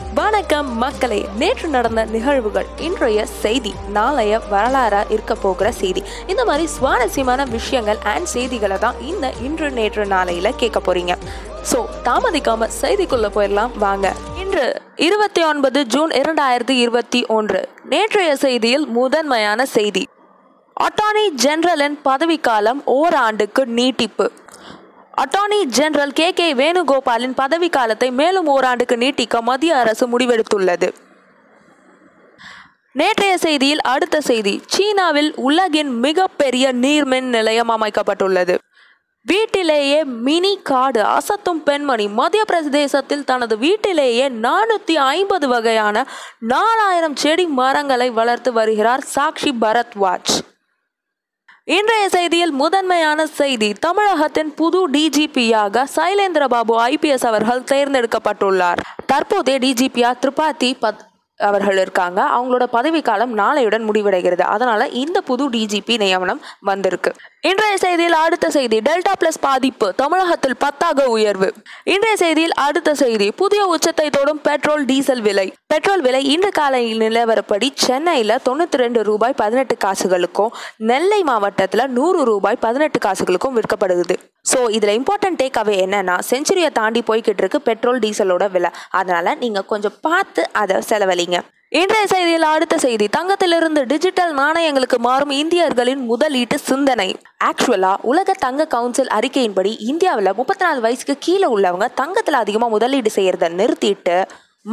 வணக்கம் மக்களே நேற்று நடந்த நிகழ்வுகள் இன்றைய செய்தி நாளைய வரலாறா இருக்க போகிற செய்தி. இந்த மாதிரி சுவாரஸ்யமான விஷயங்கள் அண்ட் செய்திகளை தான் இந்த இன்று நேற்று நாளையில கேட்க போறீங்க. ஸோ தாமதிக்காம செய்திக்குள்ள போயிடலாம் வாங்க. இன்று இருபத்தி ஒன்பது ஜூன் இரண்டாயிரத்தி இருபத்தி ஒன்று நேற்றைய செய்தியில் முதன்மையான செய்தி. அட்டார்னி ஜெனரலின் பதவிக்காலம் ஓராண்டுக்கு நீட்டிப்பு. அட்டார்னி ஜெனரல் கே கே வேணுகோபாலின் பதவிக்காலத்தை மேலும் ஓராண்டுக்கு நீட்டிக்க மத்திய அரசு முடிவெடுத்துள்ளது. நேற்றைய செய்தியில் அடுத்த செய்தி. சீனாவில் உலகின் மிகப்பெரிய நீர்மின் நிலையம் அமைக்கப்பட்டுள்ளது. வீட்டிலேயே மினி காடு அசத்தும் பெண்மணி மத்திய பிரதேசத்தில் தனது வீட்டிலேயே நானூற்றி ஐம்பது வகையான நாலாயிரம் செடி மரங்களை வளர்த்து வருகிறார் சாக்ஷி பரத்வாஜ். இன்றைய செய்தியில் முதன்மையான செய்தி தமிழகத்தின் புது டிஜிபியாக சைலேந்திரபாபு ஐபிஎஸ் அவர்கள் தேர்ந்தெடுக்கப்பட்டுள்ளார். தற்போதைய டிஜிபியா திரிபாதி பத் அவர்கள் இருக்காங்க. அவங்களோட பதவிக்காலம் நாளையுடன் முடிவடைகிறது. அதனால இந்த புது டிஜிபி நியமனம் வந்திருக்கு. இன்றைய செய்தியில் அடுத்த செய்தி டெல்டா பிளஸ் பாதிப்பு தமிழகத்தில் பத்தாக உயர்வு. இன்றைய செய்தியில் அடுத்த செய்தி புதிய உச்சத்தை தொடும் பெட்ரோல் டீசல் விலை. பெட்ரோல் விலை இன்று காலை நிலவரப்படி சென்னையில் தொண்ணூற்றி ரெண்டு ரூபாய் பதினெட்டு காசுகளுக்கும் நெல்லை மாவட்டத்தில் நூறு ரூபாய் பதினெட்டு காசுகளுக்கும் விற்கப்படுகிறது. ஸோ இதில் இம்பார்ட்டன்ட் டேக் அவே என்னன்னா செஞ்சுரியை தாண்டி போய்கிட்டு இருக்கு பெட்ரோல் டீசலோட விலை. அதனால் நீங்கள் கொஞ்சம் பார்த்து அதை செலவழிங்க. இன்றைய செய்தியில் அடுத்த செய்தி. தங்கத்திலிருந்து டிஜிட்டல் நாணயங்களுக்கு மாறும் இந்தியர்களின் முதலீட்டு சிந்தனை. ஆக்சுவலா உலக தங்க கவுன்சில் அறிக்கையின்படி இந்தியாவில் முப்பத்தி நாலு வயசுக்கு கீழே உள்ளவங்க தங்கத்தில் அதிகமாக முதலீடு செய்யறத நிறுத்திட்டு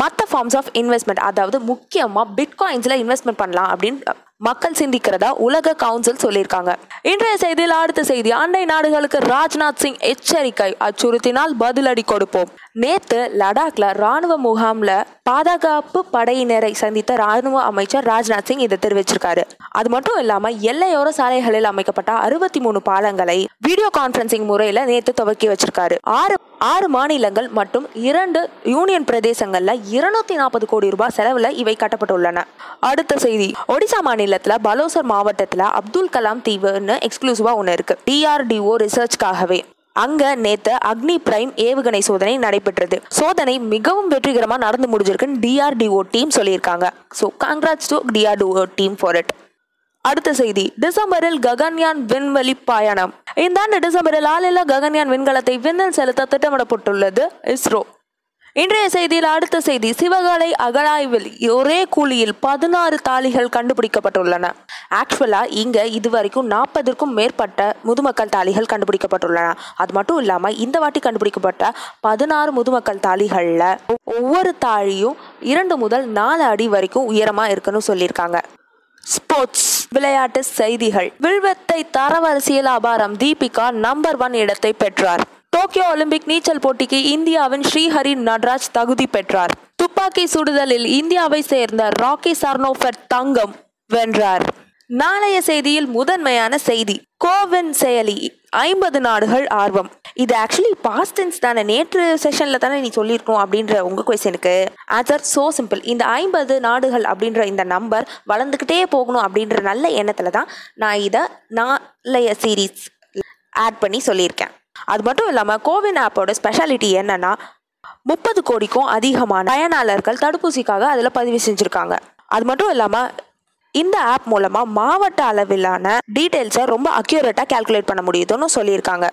மற்ற ஃபார்ம்ஸ் ஆஃப் இன்வெஸ்ட்மெண்ட் அதாவது முக்கியமாக பிட்காயின்ஸில் இன்வெஸ்ட்மெண்ட் பண்ணலாம் அப்படின்னு மக்கள் சிந்திக்கிறதா உலக கவுன்சில் சொல்லியிருக்காங்க. இன்றைய செய்தியில் அடுத்த செய்தி அண்டை நாடுகளுக்கு ராஜ்நாத் சிங் எச்சரிக்கை அச்சுறுத்தினால் பதிலடி கொடுப்போம். நேத்து லடாக்ல ராணுவ முகாம்ல பாதுகாப்பு படையினரை சந்தித்த ராணுவ அமைச்சர் ராஜ்நாத் சிங் இதை தெரிவிச்சிருக்காரு. அது மட்டும் இல்லாம எல்லையோர சாலைகளில் அமைக்கப்பட்ட அறுபத்தி மூணு பாலங்களை வீடியோ கான்பரன்சிங் முறையில நேத்து துவக்கி வச்சிருக்காரு. ஆறு ஆறு மாநிலங்கள் மற்றும் இரண்டு யூனியன் பிரதேசங்கள்ல இருநூத்தி நாற்பது கோடி ரூபாய் செலவுல இவை கட்டப்பட்டுள்ளன. அடுத்த செய்தி ஒடிசா மாநில மாநிலத்தில் பலோசர் மாவட்டத்தில் அப்துல் கலாம் தீவுன்னு எக்ஸ்க்ளூசிவாக ஒன்று இருக்கு. டிஆர்டிஓ ரிசர்ச்காகவே அங்க நேத்து அக்னி பிரைம் ஏவுகணை சோதனை நடைபெற்றது. சோதனை மிகவும் வெற்றிகரமாக நடந்து முடிஞ்சிருக்குன்னு டிஆர்டிஓ டீம் சொல்லியிருக்காங்க. So congrats to DRDO team for it அடுத்த செய்தி. டிசம்பரில் ககன்யான் விண்வெளி பயணம் இந்த ஆண்டு டிசம்பரில் ஆளில்லா ககன்யான் விண்கலத்தை விண்ணில் செலுத்த திட்டமிடப்பட்டுள்ளது இஸ்ரோ. இன்றைய செய்தியில் அடுத்த செய்தி. சிவகாலை அகழாய்வில் ஒரே குழியில் பதினாறு தாலிகள் கண்டுபிடிக்கப்பட்டுள்ளன. ஆக்சுவலா இங்க இதுவரைக்கும் நாற்பதற்கும் மேற்பட்ட முதுமக்கள் தாலிகள் கண்டுபிடிக்கப்பட்டுள்ளன. அது மட்டும் இல்லாம இந்த வாட்டி கண்டுபிடிக்கப்பட்ட பதினாறு முதுமக்கள் தாலிகள்ல ஒவ்வொரு தாழியும் இரண்டு முதல் நாலு அடி வரைக்கும் உயரமா இருக்குன்னு சொல்லியிருக்காங்க. ஸ்போர்ட்ஸ் விளையாட்டு செய்திகள். வில்வத்தை தரவரிசையில் அபாரம். தீபிகா நம்பர் ஒன் இடத்தை பெற்றார். டோக்கியோ ஒலிம்பிக் நீச்சல் போட்டிக்கு இந்தியாவின் ஸ்ரீஹரி நட்ராஜ் தகுதி பெற்றார். துப்பாக்கி சுடுதலில் இந்தியாவை சேர்ந்த ராக்கி சர்னோஃபட் தங்கம் வென்றார். நாளைய செய்தியில் முதன்மையான செய்தி கோவின் செயலி ஐம்பது நாடுகள் ஆர்வம். இது ஆக்சுவலி பாஸ்டன்ஸ் தானே நேற்று செஷன்ல தானே நீ சொல்லியிருக்கணும் அப்படின்ற உங்க கொஸ்டினுக்கு ஆன்சர் சோ சிம்பிள் இந்த ஐம்பது நாடுகள் அப்படின்ற இந்த நம்பர் வளர்ந்துக்கிட்டே போகணும் அப்படின்ற நல்ல எண்ணத்துல தான் நான் இதை நாளைய சீரீஸ் ஆட் பண்ணி சொல்லியிருக்கேன். அது மட்டும் இல்லாமல் கோவின் ஆப்போட ஸ்பெஷாலிட்டி என்னன்னா முப்பது கோடிக்கும் அதிகமான பயனாளர்கள் தடுப்பூசிக்காக அதில் பதிவு செஞ்சுருக்காங்க. அது மட்டும் இல்லாமல் இந்த ஆப் மூலமாக மாவட்ட அளவிலான டீட்டெயில்ஸை ரொம்ப அக்யூரேட்டாக கால்குலேட் பண்ண முடியுதுன்னு சொல்லியிருக்காங்க.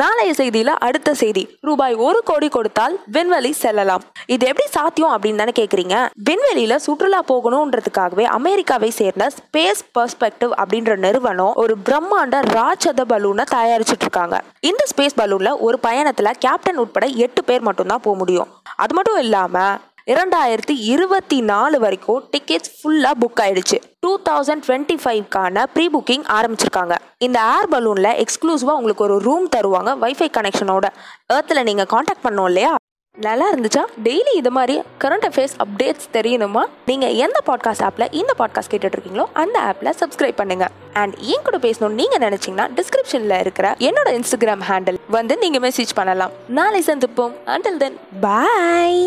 நாளைய செய்தியில் அடுத்த செய்தி. ரூபாய் ஒரு கோடி கொடுத்தால் விண்வெளி செல்லலாம். இது எப்படி சாத்தியம் அப்படின்னு தானே கேட்குறீங்க விண்வெளியில் சுற்றுலா போகணுன்றதுக்காகவே அமெரிக்காவை சேர்ந்த ஸ்பேஸ் பர்ஸ்பெக்டிவ் அப்படின்ற நிறுவனம் ஒரு பிரம்மாண்ட ராட்சத பலூனை தயாரிச்சிட்டு இருக்காங்க இந்த ஸ்பேஸ் பலூன்ல ஒரு பயணத்தில் கேப்டன் உட்பட எட்டு பேர் மட்டும்தான் போக முடியும். அது மட்டும் இல்லாமல் இரண்டாயிரத்தி இருபத்தி நாலு வரைக்கும் டிக்கெட்ஸ் ஃபுல்லாக புக் ஆயிடுச்சு. டூ தௌசண்ட் டுவெண்ட்டி ஃபைவ்க்கான ப்ரீ புக்கிங் ஆரம்பிச்சிருக்காங்க. இந்த ஏர் பலூனில் எக்ஸ்க்ளூசிவாக உங்களுக்கு ஒரு ரூம் தருவாங்க வைஃபை கனெக்ஷனோட ஏர்த்தில் நீங்கள் காண்டாக்ட் பண்ணோம் இல்லையா? நல்லா இருந்துச்சா? டெய்லி இது மாதிரி கரண்ட் அஃபேர்ஸ் அப்டேட்ஸ் தெரியணுமா? நீங்கள் எந்த பாட்காஸ்ட் ஆப்பில் இந்த பாட்காஸ்ட் கேட்டுட்டு இருக்கீங்களோ அந்த ஆப்பில் சப்ஸ்கிரைப் பண்ணுங்க. அண்ட் என் கூட பேசணும்னு நீங்கள் நினச்சிங்கன்னா டிஸ்கிரிப்ஷனில் இருக்கிற என்னோட இன்ஸ்டாகிராம் ஹேண்டில் வந்து நீங்கள் மெசேஜ் பண்ணலாம். நாளை சந்திப்போம். அண்டில் தென் பாய்